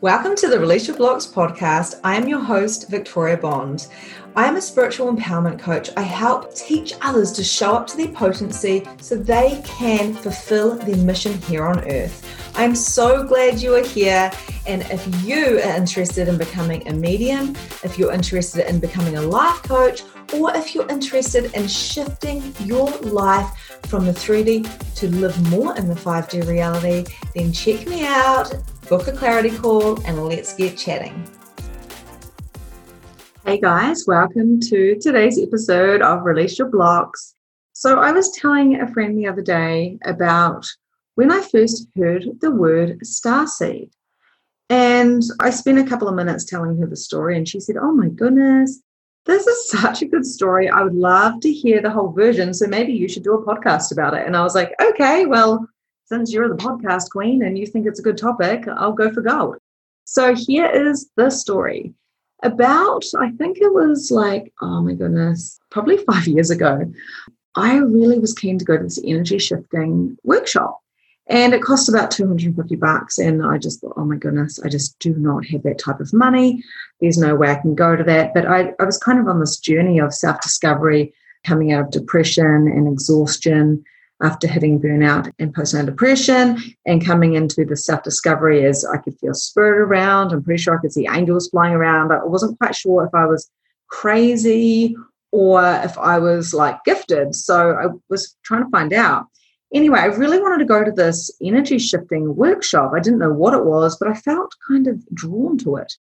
Welcome to the Release Your Blocks podcast. I am your host, Victoria Bond. I am a spiritual empowerment coach. I help teach others to show up to their potency so they can fulfill their mission here on earth. I'm so glad you are here. And if you are interested in becoming a medium, if you're interested in becoming a life coach, or if you're interested in shifting your life from the 3D to live more in the 5D reality, then check me out book a clarity call, and let's get chatting. Hey guys, welcome to today's episode of Release Your Blocks. So, I was telling a friend the other day about when I first heard the word starseed. And I spent a couple of minutes telling her the story, and she said, Oh my goodness, this is such a good story. I would love to hear the whole version. So maybe you should do a podcast about it. And I was like, okay, well, since you're the podcast queen and you think it's a good topic, I'll go for gold. So here is the story. About, I think it was like, oh my goodness, probably five years ago, I really was keen to go to this energy shifting workshop. And it cost about 250 bucks. And I just thought, oh my goodness, I just do not have that type of money. There's no way I can go to that. But I, I was kind of on this journey of self discovery, coming out of depression and exhaustion after hitting burnout and postnatal depression and coming into the self discovery as I could feel spirit around. I'm pretty sure I could see angels flying around, I wasn't quite sure if I was crazy or if I was like gifted. So I was trying to find out. Anyway, I really wanted to go to this energy shifting workshop. I didn't know what it was, but I felt kind of drawn to it.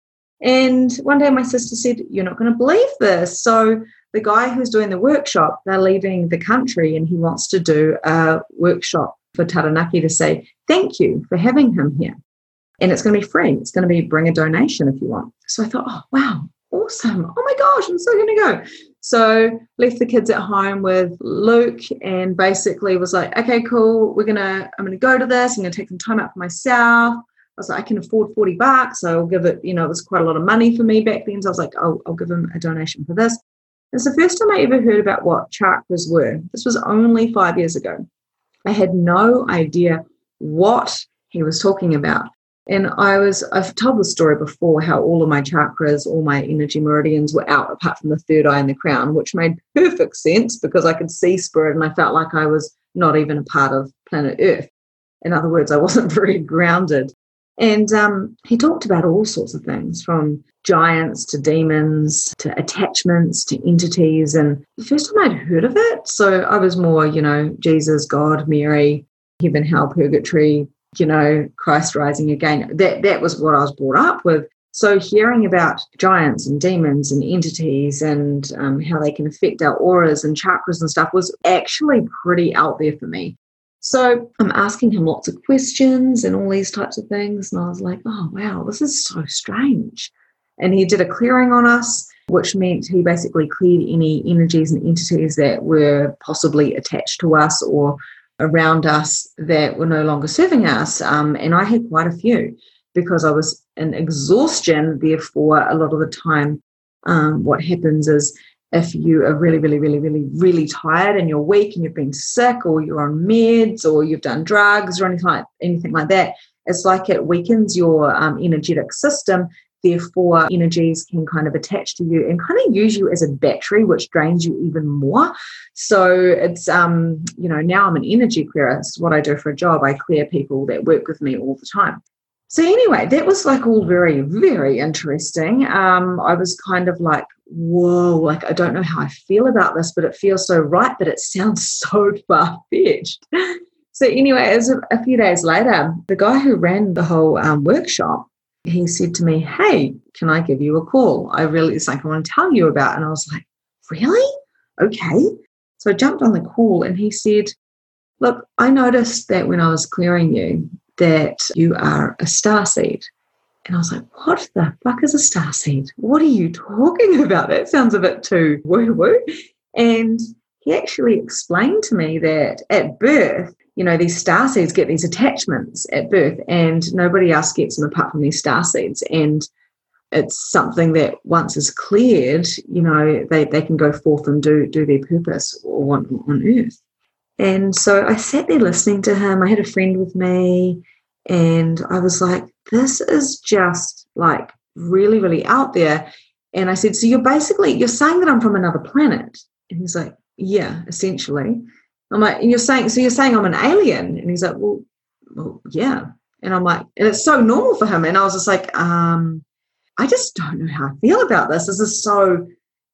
And one day my sister said, You're not going to believe this. So the guy who's doing the workshop, they're leaving the country and he wants to do a workshop for Taranaki to say thank you for having him here. And it's going to be free. It's going to be bring a donation if you want. So I thought, oh, wow, awesome. Oh my gosh, I'm so going to go. So left the kids at home with Luke and basically was like, okay, cool. We're going to, I'm going to go to this. I'm going to take some time out for myself. I was like, I can afford 40 bucks. So I'll give it, you know, it was quite a lot of money for me back then. So I was like, oh, I'll give him a donation for this. It's the first time I ever heard about what chakras were. This was only five years ago. I had no idea what he was talking about. And I was, I've told the story before how all of my chakras, all my energy meridians were out apart from the third eye and the crown, which made perfect sense because I could see spirit and I felt like I was not even a part of planet Earth. In other words, I wasn't very grounded. And um, he talked about all sorts of things from giants to demons to attachments to entities. And the first time I'd heard of it, so I was more, you know, Jesus, God, Mary, heaven, hell, purgatory, you know, Christ rising again. That that was what I was brought up with. So hearing about giants and demons and entities and um, how they can affect our auras and chakras and stuff was actually pretty out there for me. So I'm asking him lots of questions and all these types of things. And I was like, oh, wow, this is so strange. And he did a clearing on us, which meant he basically cleared any energies and entities that were possibly attached to us or around us that were no longer serving us. Um, and I had quite a few because I was in exhaustion. Therefore, a lot of the time, um, what happens is if you are really, really, really, really, really tired and you're weak and you've been sick or you're on meds or you've done drugs or anything like, anything like that, it's like it weakens your um, energetic system. Therefore energies can kind of attach to you and kind of use you as a battery which drains you even more. So it's um you know now i'm an energy clearer. It's what i do for a job. I clear people that work with me all the time. So anyway that was like all very very interesting. Um i was kind of like whoa like i don't know how i feel about this but it feels so right but it sounds so far-fetched so anyway, as a, a, few days later, the guy who ran the whole um, workshop he said to me, Hey, can I give you a call? I really, it's like I want to tell you about. And I was like, Really? Okay. So I jumped on the call and he said, Look, I noticed that when I was clearing you, that you are a star seed. And I was like, What the fuck is a star seed? What are you talking about? That sounds a bit too woo woo. And he actually explained to me that at birth, you know, these star seeds get these attachments at birth and nobody else gets them apart from these star seeds. And it's something that once is cleared, you know, they, they can go forth and do do their purpose on, on earth. And so I sat there listening to him. I had a friend with me, And I was like, this is just like really, really out there. And I said, so you're basically, you're saying that I'm from another planet. And he's like, yeah, essentially. I'm like, and you're saying, so you're saying I'm an alien? And he's like, well, well, yeah. And I'm like, and it's so normal for him. And I was just like, um, I just don't know how I feel about this. This is so,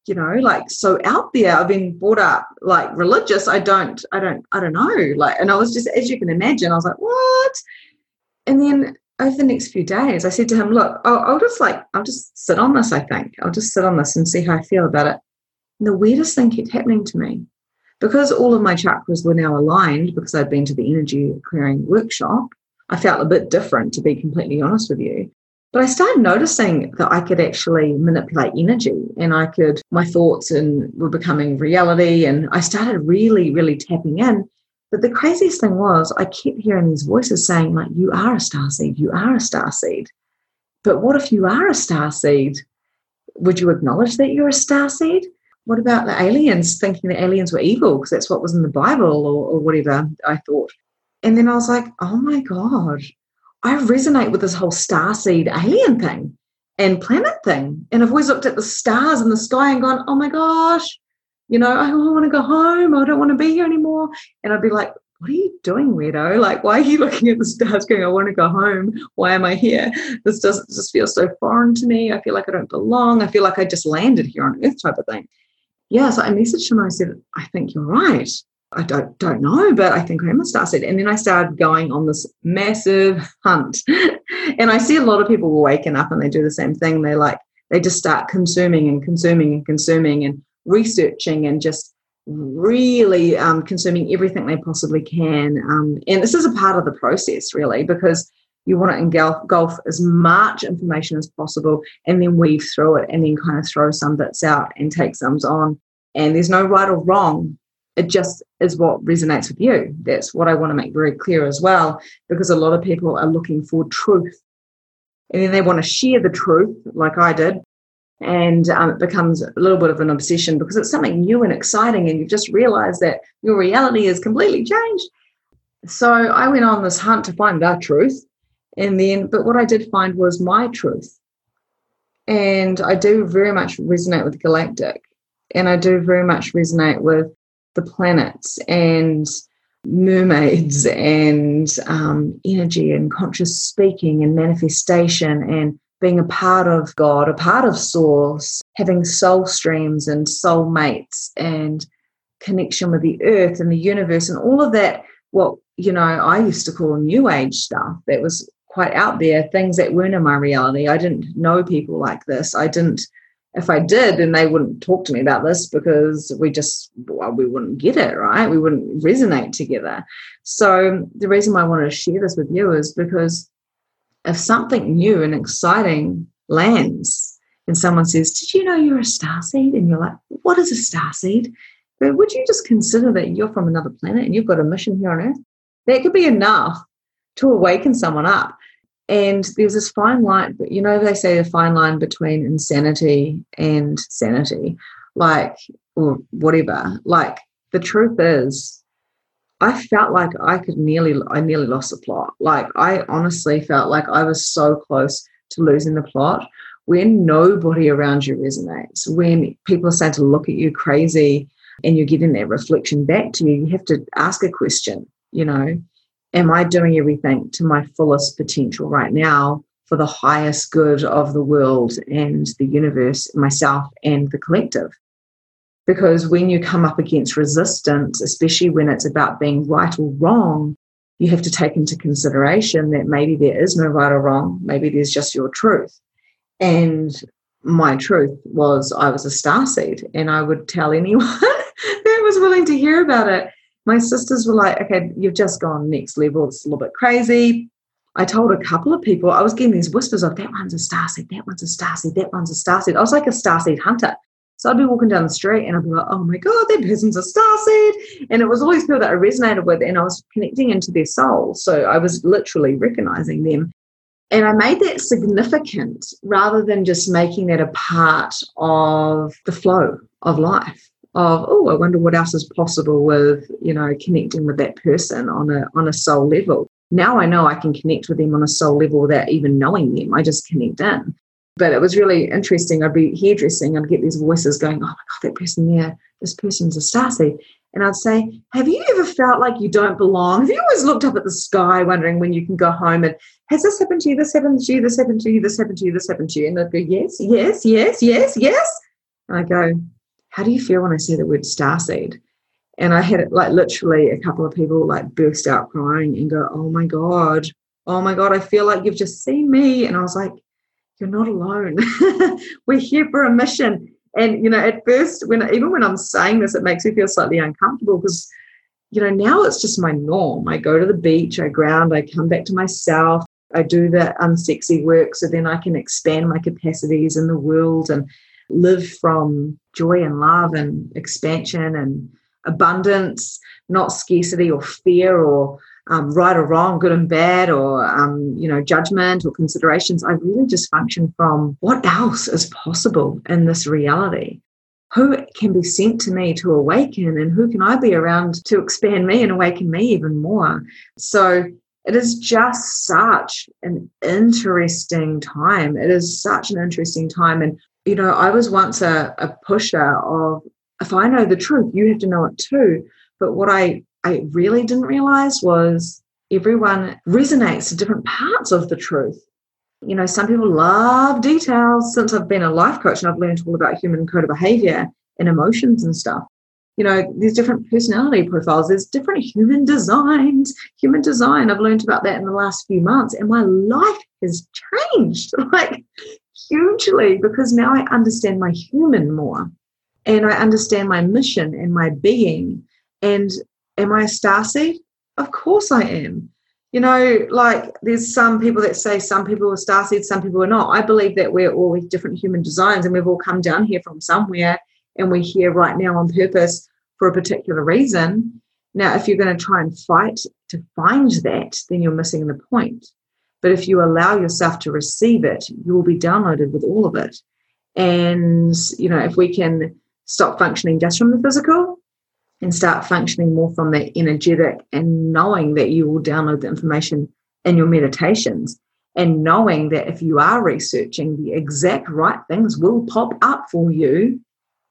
you know, like so out there. I've been brought up like religious. I don't, I don't, I don't know. Like, and I was just, as you can imagine, I was like, what? And then over the next few days, I said to him, look, I'll, I'll just like, I'll just sit on this, I think. I'll just sit on this and see how I feel about it. And the weirdest thing kept happening to me because all of my chakras were now aligned because I'd been to the energy clearing workshop. I felt a bit different, to be completely honest with you. But I started noticing that I could actually manipulate energy and I could, my thoughts and were becoming reality. And I started really, really tapping in. But the craziest thing was I kept hearing these voices saying, like, you are a star seed, you are a star seed. But what if you are a star seed? Would you acknowledge that you're a star seed? What about the aliens thinking the aliens were evil because that's what was in the Bible or, or whatever I thought? And then I was like, oh my God, I resonate with this whole star seed alien thing and planet thing. And I've always looked at the stars in the sky and gone, oh my gosh, you know, oh, I want to go home. I don't want to be here anymore. And I'd be like, what are you doing, weirdo? Like, why are you looking at the stars going, I want to go home. Why am I here? This doesn't just feel so foreign to me. I feel like I don't belong. I feel like I just landed here on Earth type of thing. Yeah, so I messaged him and I said, I think you're right. I don't don't know, but I think I am a star seed. And then I started going on this massive hunt. and I see a lot of people waking up and they do the same thing. They like they just start consuming and consuming and consuming and researching and just really um, consuming everything they possibly can. Um, and this is a part of the process, really, because you want to engulf as much information as possible and then weave through it and then kind of throw some bits out and take some on. And there's no right or wrong it just is what resonates with you. That's what I want to make very clear as well, because a lot of people are looking for truth. And then they want to share the truth, like I did. And um, it becomes a little bit of an obsession because it's something new and exciting, and you just realize that your reality has completely changed. So I went on this hunt to find that truth. And then, but what I did find was my truth. And I do very much resonate with galactic. And I do very much resonate with the planets and mermaids and um, energy and conscious speaking and manifestation and being a part of God, a part of Source, having soul streams and soul mates and connection with the earth and the universe and all of that, what, you know, I used to call new age stuff that was quite out there, things that weren't in my reality. I didn't know people like this. I didn't if I did, then they wouldn't talk to me about this because we just well, we wouldn't get it right. We wouldn't resonate together. So the reason why I wanted to share this with you is because if something new and exciting lands and someone says, "Did you know you're a star seed?" and you're like, "What is a star seed?" But would you just consider that you're from another planet and you've got a mission here on Earth? That could be enough to awaken someone up. And there's this fine line, but you know, they say a fine line between insanity and sanity, like, or whatever. Like, the truth is, I felt like I could nearly, I nearly lost the plot. Like, I honestly felt like I was so close to losing the plot when nobody around you resonates, when people are starting to look at you crazy and you're getting that reflection back to you, you have to ask a question, you know, am I doing everything to my fullest potential right now for the highest good of the world and the universe, myself, and the collective? Because when you come up against resistance, especially when it's about being right or wrong, you have to take into consideration that maybe there is no right or wrong, maybe there's just your truth. And my truth was I was a star seed, and I would tell anyone that was willing to hear about it my sisters were like, okay, you've just gone next level. It's a little bit crazy. I told a couple of people, I was getting these whispers of that one's a starseed, that one's a starseed, that one's a starseed. I was like a starseed hunter. So I'd be walking down the street and I'd be like, oh my God, that person's a starseed. And it was always people that I resonated with and I was connecting into their soul. So I was literally recognizing them. And I made that significant rather than just making that a part of the flow of life of oh i wonder what else is possible with you know connecting with that person on a on a soul level now I know I can connect with them on a soul level without even knowing them. I just connect in. But it was really interesting. I'd be hairdressing, I'd get these voices going, oh my God, that person there, this person's a starseed. And I'd say, Have you ever felt like you don't belong? Have you always looked up at the sky wondering when you can go home? And has this happened to you? This happened to you? This happened to you? This happened to you? This happened to you? And they'd go, Yes, yes, yes, yes, yes. And I go, How do you feel when I say the word starseed? And I had like literally a couple of people like burst out crying and go, Oh my God, oh my God, I feel like you've just seen me. And I was like, You're not alone. We're here for a mission. And you know, at first, when even when I'm saying this, it makes me feel slightly uncomfortable because you know now it's just my norm. I go to the beach, I ground, I come back to myself, I do the unsexy work, so then I can expand my capacities in the world and live from joy and love and expansion and abundance, not scarcity or fear or um, right or wrong, good and bad, or um, you know, judgment or considerations. I really just function from what else is possible in this reality. Who can be sent to me to awaken, and who can I be around to expand me and awaken me even more? So it is just such an interesting time. It is such an interesting time. And, you know, I was once a, a pusher of if I know the truth, you have to know it too. But what I I really didn't realize was everyone resonates to different parts of the truth. You know, some people love details. Since I've been a life coach and I've learned all about human code of behavior and emotions and stuff, you know, there's different personality profiles, there's different human designs, human design. I've learned about that in the last few months, and my life has changed like hugely because now I understand my human more and I understand my mission and my being. And Am I a star seed? Of course I am. You know, like there's some people that say some people are star seeds, some people are not. I believe that we're all with different human designs and we've all come down here from somewhere and we're here right now on purpose for a particular reason. Now, if you're going to try and fight to find that, then you're missing the point. But if you allow yourself to receive it, you will be downloaded with all of it. And, you know, if we can stop functioning just from the physical and start functioning more from that energetic and knowing that you will download the information in your meditations and knowing that if you are researching the exact right things will pop up for you.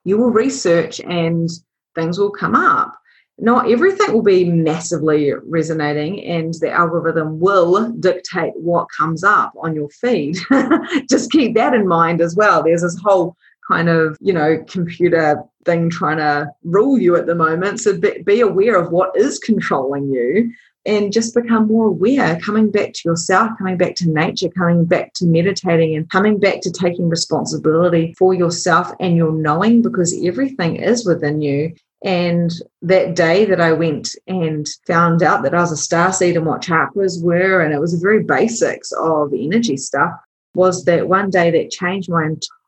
You will research and things will come up. Not everything will be massively resonating and the algorithm will dictate what comes up on your feed. Just keep that in mind as well. There's this whole kind of, you know, computer thing trying to rule you at the moment. So be, be aware of what is controlling you and just become more aware, coming back to yourself, coming back to nature, coming back to meditating, and coming back to taking responsibility for yourself and your knowing because everything is within you. And that day that I went and found out that I was a star seed and what chakras were, and it was the very basics of energy stuff, was that one day that changed my entire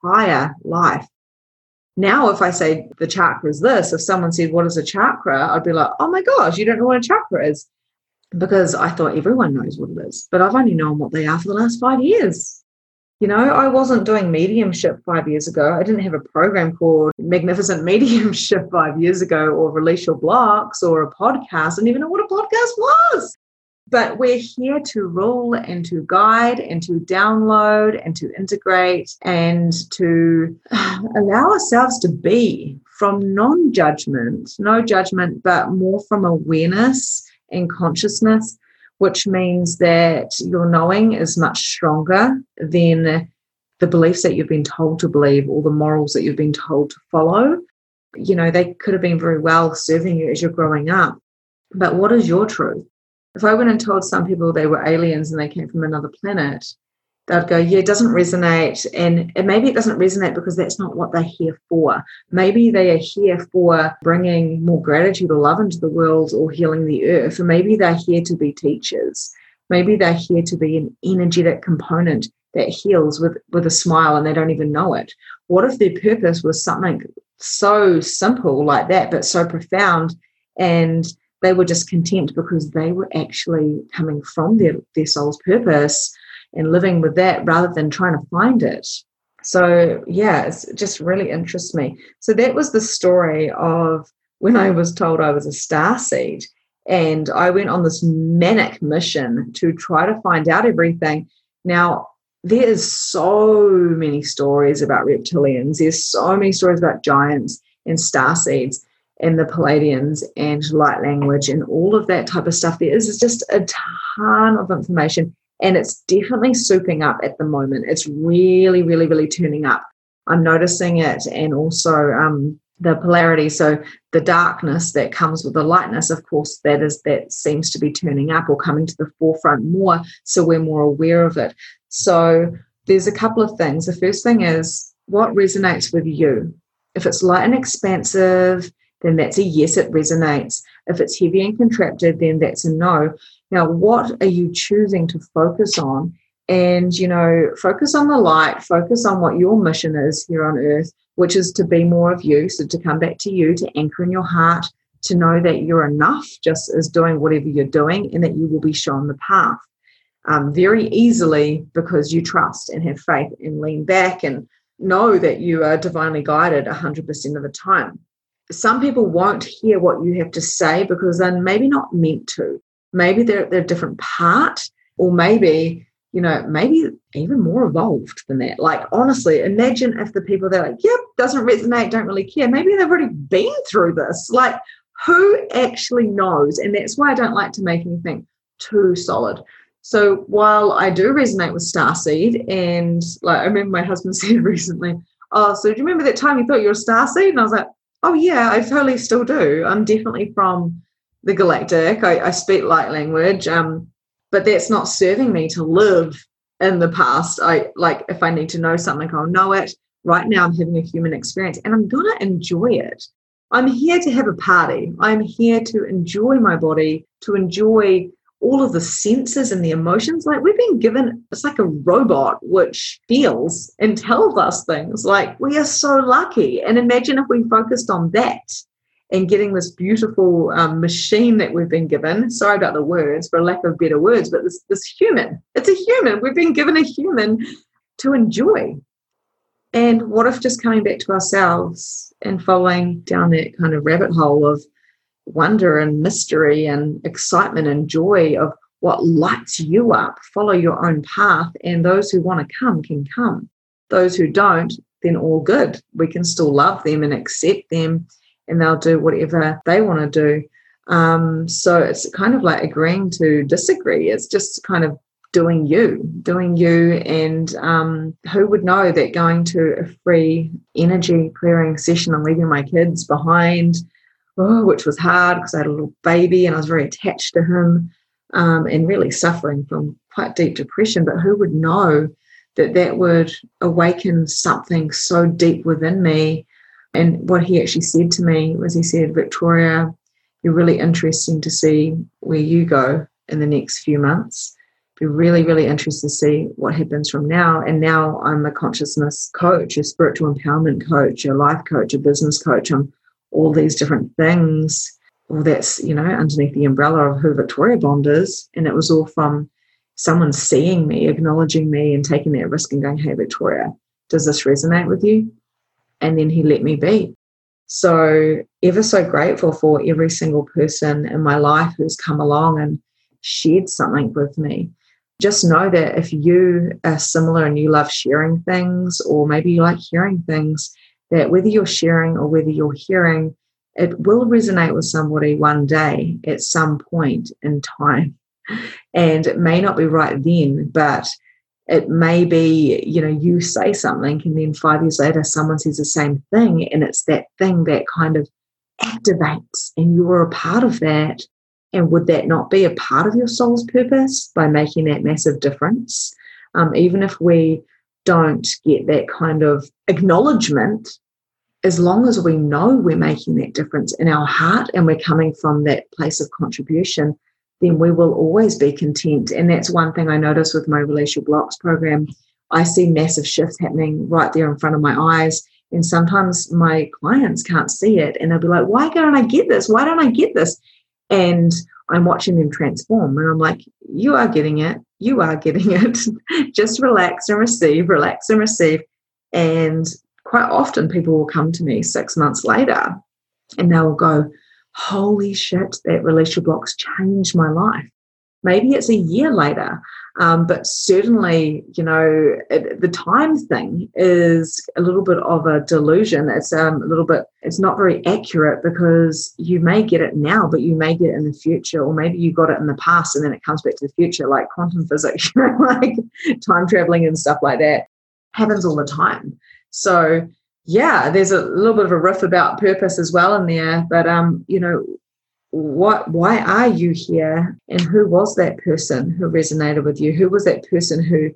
life. Now, if I say the chakra is this, if someone said, What is a chakra? I'd be like, Oh my gosh, you don't know what a chakra is. Because I thought everyone knows what it is, but I've only known what they are for the last five years. You know, I wasn't doing mediumship five years ago. I didn't have a program called Magnificent Mediumship five years ago, or Release Your Blocks, or a podcast. I didn't even know what a podcast was. But we're here to rule and to guide and to download and to integrate and to allow ourselves to be from non judgment, no judgment, but more from awareness and consciousness, which means that your knowing is much stronger than the beliefs that you've been told to believe or the morals that you've been told to follow. You know, they could have been very well serving you as you're growing up. But what is your truth? If I went and told some people they were aliens and they came from another planet, they'd go, yeah, it doesn't resonate. And, and maybe it doesn't resonate because that's not what they're here for. Maybe they are here for bringing more gratitude or love into the world or healing the earth. Or maybe they're here to be teachers. Maybe they're here to be an energetic component that heals with, with a smile and they don't even know it. What if their purpose was something so simple like that, but so profound and they were just content because they were actually coming from their, their soul's purpose and living with that rather than trying to find it. So, yeah, it just really interests me. So, that was the story of when I was told I was a star seed. And I went on this manic mission to try to find out everything. Now, there is so many stories about reptilians. There's so many stories about giants and star seeds and the Pleiadians and light language and all of that type of stuff. There is just a ton of information and it's definitely souping up at the moment. It's really, really, really turning up. I'm noticing it and also um, the polarity. So the darkness that comes with the lightness, of course, that is that seems to be turning up or coming to the forefront more. So we're more aware of it. So there's a couple of things. The first thing is what resonates with you. If it's light and expansive, then that's a yes, it resonates. If it's heavy and contracted, then that's a no. Now, what are you choosing to focus on? And, you know, focus on the light, focus on what your mission is here on earth, which is to be more of you. So to come back to you, to anchor in your heart, to know that you're enough just as doing whatever you're doing and that you will be shown the path um, very easily because you trust and have faith and lean back and know that you are divinely guided 100% of the time. Some people won't hear what you have to say because they're maybe not meant to. Maybe they're, they're a different part, or maybe, you know, maybe even more evolved than that. Like, honestly, imagine if the people that are like, yep, doesn't resonate, don't really care, maybe they've already been through this. Like, who actually knows? And that's why I don't like to make anything too solid so while I do resonate with starseed, and like I remember my husband said recently, "Oh, so do you remember that time you thought you were starseed?" And I was like, "Oh yeah, I totally still do. I'm definitely from the galactic. I, I speak light language, um, but that's not serving me to live in the past. I like if I need to know something, I'll know it. Right now, I'm having a human experience, and I'm gonna enjoy it. I'm here to have a party. I'm here to enjoy my body, to enjoy all of the senses and the emotions. Like we've been given, it's like a robot which feels and tells us things. Like we are so lucky. And imagine if we focused on that and getting this beautiful um, machine that we've been given. Sorry about the words, for lack of better words, but this, this human, it's a human. We've been given a human to enjoy. And what if just coming back to ourselves and following down that kind of rabbit hole of wonder and mystery and excitement and joy of what lights you up. Follow your own path, and those who want to come can come. Those who don't, then all good. We can still love them and accept them, and they'll do whatever they want to do. Um, so it's kind of like agreeing to disagree. It's just kind of doing you, doing you. And um, who would know that going to a free energy clearing session and leaving my kids behind oh, which was hard because I had a little baby and I was very attached to him um, and really suffering from quite deep depression. But who would know that that would awaken something so deep within me? And what he actually said to me was he said, Victoria, you're really interesting to see where you go in the next few months. Be really, really interested to see what happens from now. And now I'm a consciousness coach, a spiritual empowerment coach, a life coach, a business coach. I'm all these different things. Well, that's, you know, underneath the umbrella of who Victoria Bond is. And it was all from someone seeing me, acknowledging me, and taking that risk and going, Hey, Victoria, does this resonate with you? And then he let me be. So, ever so grateful for every single person in my life who's come along and shared something with me. Just know that if you are similar and you love sharing things, or maybe you like hearing things, that whether you're sharing or whether you're hearing, it will resonate with somebody one day at some point in time. And it may not be right then, but it may be, you know, you say something and then five years later someone says the same thing. And it's that thing that kind of activates and you are a part of that. And would that not be a part of your soul's purpose by making that massive difference? Um, even if we don't get that kind of acknowledgement, as long as we know we're making that difference in our heart and we're coming from that place of contribution, then we will always be content. And that's one thing I notice with my Your Blocks program. I see massive shifts happening right there in front of my eyes. And sometimes my clients can't see it and they'll be like, why don't I get this? Why don't I get this? And I'm watching them transform. And I'm like, you are getting it. You are getting it. Just relax and receive, relax and receive. And quite often people will come to me six months later and they'll go, holy shit, that release your blocks changed my life. Maybe it's a year later, um, but certainly, you know, it, the time thing is a little bit of a delusion. It's um, a little bit, it's not very accurate because you may get it now, but you may get it in the future, or maybe you got it in the past and then it comes back to the future, like quantum physics, like time traveling and stuff like that happens all the time. So, yeah, there's a little bit of a riff about purpose as well in there, but um, you know, what why are you here? And who was that person who resonated with you? Who was that person who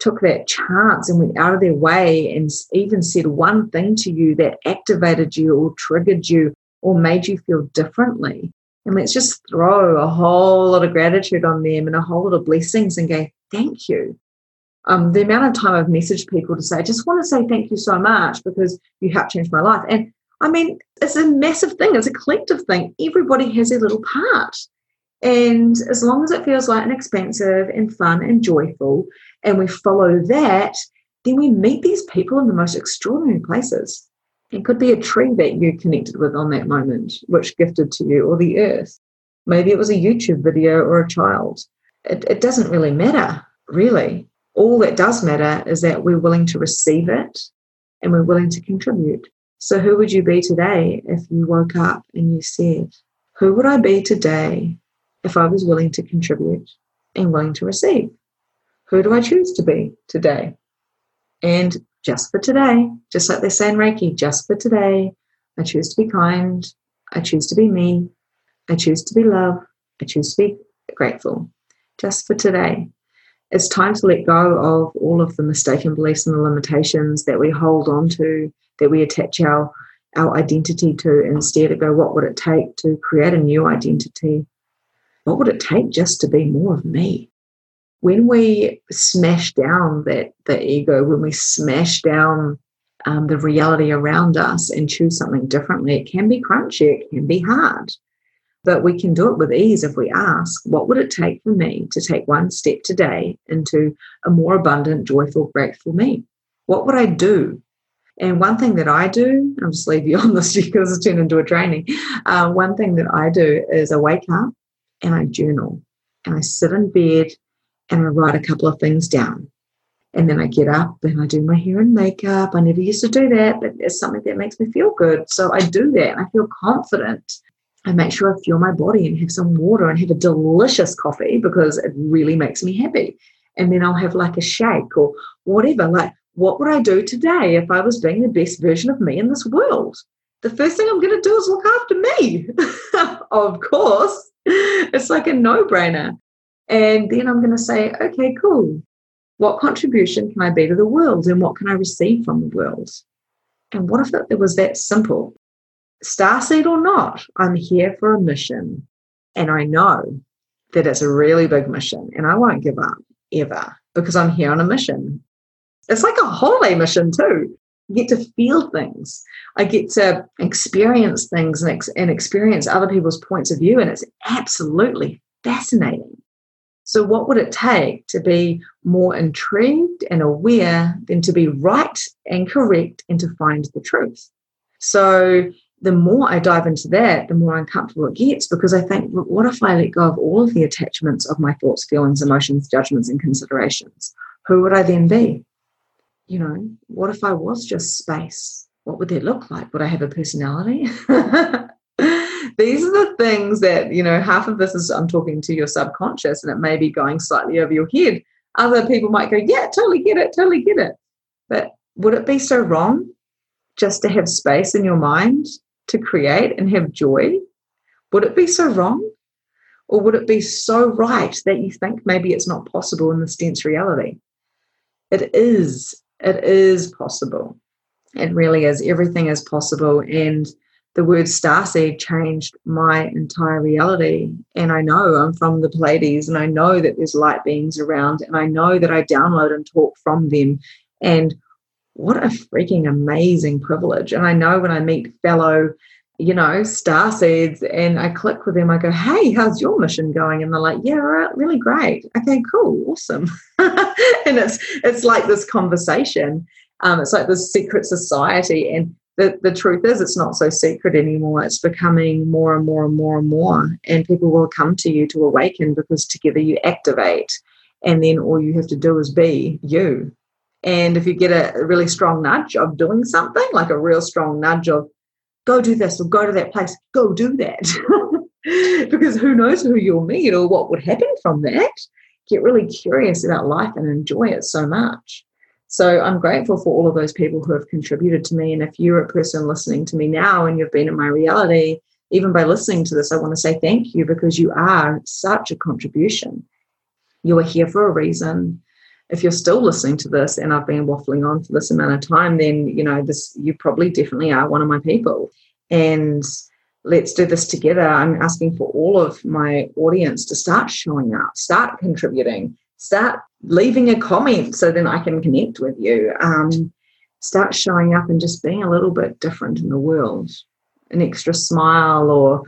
took that chance and went out of their way and even said one thing to you that activated you or triggered you or made you feel differently? And let's just throw a whole lot of gratitude on them and a whole lot of blessings and go thank you um, the amount of time I've messaged people to say, I just want to say thank you so much because you helped change my life. And I mean, it's a massive thing, it's a collective thing. Everybody has a little part. And as long as it feels light and expansive and fun and joyful, and we follow that, then we meet these people in the most extraordinary places. It could be a tree that you connected with on that moment, which gifted to you, or the earth. Maybe it was a YouTube video or a child. It, it doesn't really matter, really. All that does matter is that we're willing to receive it and we're willing to contribute. So, who would you be today if you woke up and you said, Who would I be today if I was willing to contribute and willing to receive? Who do I choose to be today? And just for today, just like they say in Reiki, just for today, I choose to be kind. I choose to be me. I choose to be love. I choose to be grateful. Just for today. It's time to let go of all of the mistaken beliefs and the limitations that we hold on to that we attach our our identity to instead of go what would it take to create a new identity? What would it take just to be more of me? When we smash down that the ego when we smash down um, the reality around us and choose something differently it can be crunchy it can be hard but we can do it with ease if we ask what would it take for me to take one step today into a more abundant joyful grateful me what would i do and one thing that I do, I'll just leave you on this because it's turned into a training. Uh, one thing that I do is I wake up and I journal and I sit in bed and I write a couple of things down. And then I get up and I do my hair and makeup. I never used to do that, but it's something that makes me feel good. So I do that and I feel confident. I make sure I feel my body and have some water and have a delicious coffee because it really makes me happy. And then I'll have like a shake or whatever. Like what would I do today if I was being the best version of me in this world? The first thing I'm going to do is look after me. of course, it's like a no brainer. And then I'm going to say, okay, cool. What contribution can I be to the world and what can I receive from the world? And what if it was that simple? Starseed or not, I'm here for a mission. And I know that it's a really big mission and I won't give up ever because I'm here on a mission. It's like a holiday mission too. I get to feel things. I get to experience things and, ex- and experience other people's points of view, and it's absolutely fascinating. So, what would it take to be more intrigued and aware than to be right and correct and to find the truth? So, the more I dive into that, the more uncomfortable it gets because I think, what if I let go of all of the attachments of my thoughts, feelings, emotions, judgments, and considerations? Who would I then be? you know, what if I was just space? What would that look like? Would I have a personality? These are the things that, you know, half of this is I'm talking to your subconscious and it may be going slightly over your head. Other people might go, yeah, totally get it, totally get it. But would it be so wrong just to have space in your mind to create and have joy? Would it be so wrong? Or would it be so right that you think maybe it's not possible in this dense reality? It is it is possible. It really is. Everything is possible. And the word starseed changed my entire reality. And I know I'm from the Pleiades and I know that there's light beings around and I know that I download and talk from them. And what a freaking amazing privilege. And I know when I meet fellow you know, star seeds and I click with them. I go, hey, how's your mission going? And they're like, yeah, really great. Okay, cool, awesome. and it's it's like this conversation. Um, it's like this secret society. And the, the truth is it's not so secret anymore. It's becoming more and more and more and more. And people will come to you to awaken because together you activate. And then all you have to do is be you. And if you get a really strong nudge of doing something, like a real strong nudge of go do this or go to that place, go do that. because who knows who you'll meet or what would happen from that. Get really curious about life and enjoy it so much. So I'm grateful for all of those people who have contributed to me. And if you're a person listening to me now and you've been in my reality, even by listening to this, I want to say thank you because you are such a contribution. You are here for a reason. If you're still listening to this and I've been waffling on for this amount of time, then you know this you probably definitely are one of my people. And let's do this together. I'm asking for all of my audience to start showing up, start contributing, start leaving a comment so then I can connect with you. Um, start showing up and just being a little bit different in the world. An extra smile or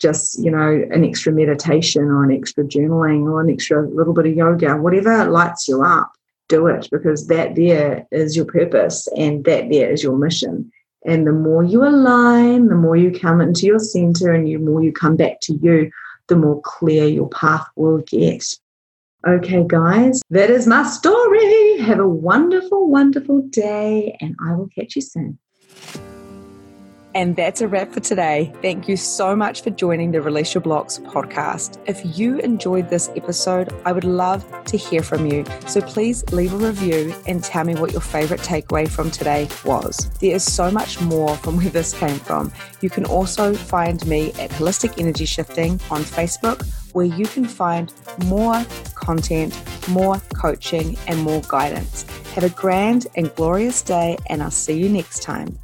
just, you know, an extra meditation or an extra journaling or an extra little bit of yoga, whatever lights you up, do it because that there is your purpose and that there is your mission. And the more you align, the more you come into your center and the more you come back to you, the more clear your path will get. Okay, guys, that is my story. Have a wonderful, wonderful day, and I will catch you soon. And that's a wrap for today. Thank you so much for joining the Release Your Blocks podcast. If you enjoyed this episode, I would love to hear from you. So please leave a review and tell me what your favorite takeaway from today was. There is so much more from where this came from. You can also find me at Holistic Energy Shifting on Facebook, where you can find more content, more coaching, and more guidance. Have a grand and glorious day, and I'll see you next time.